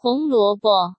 红萝卜。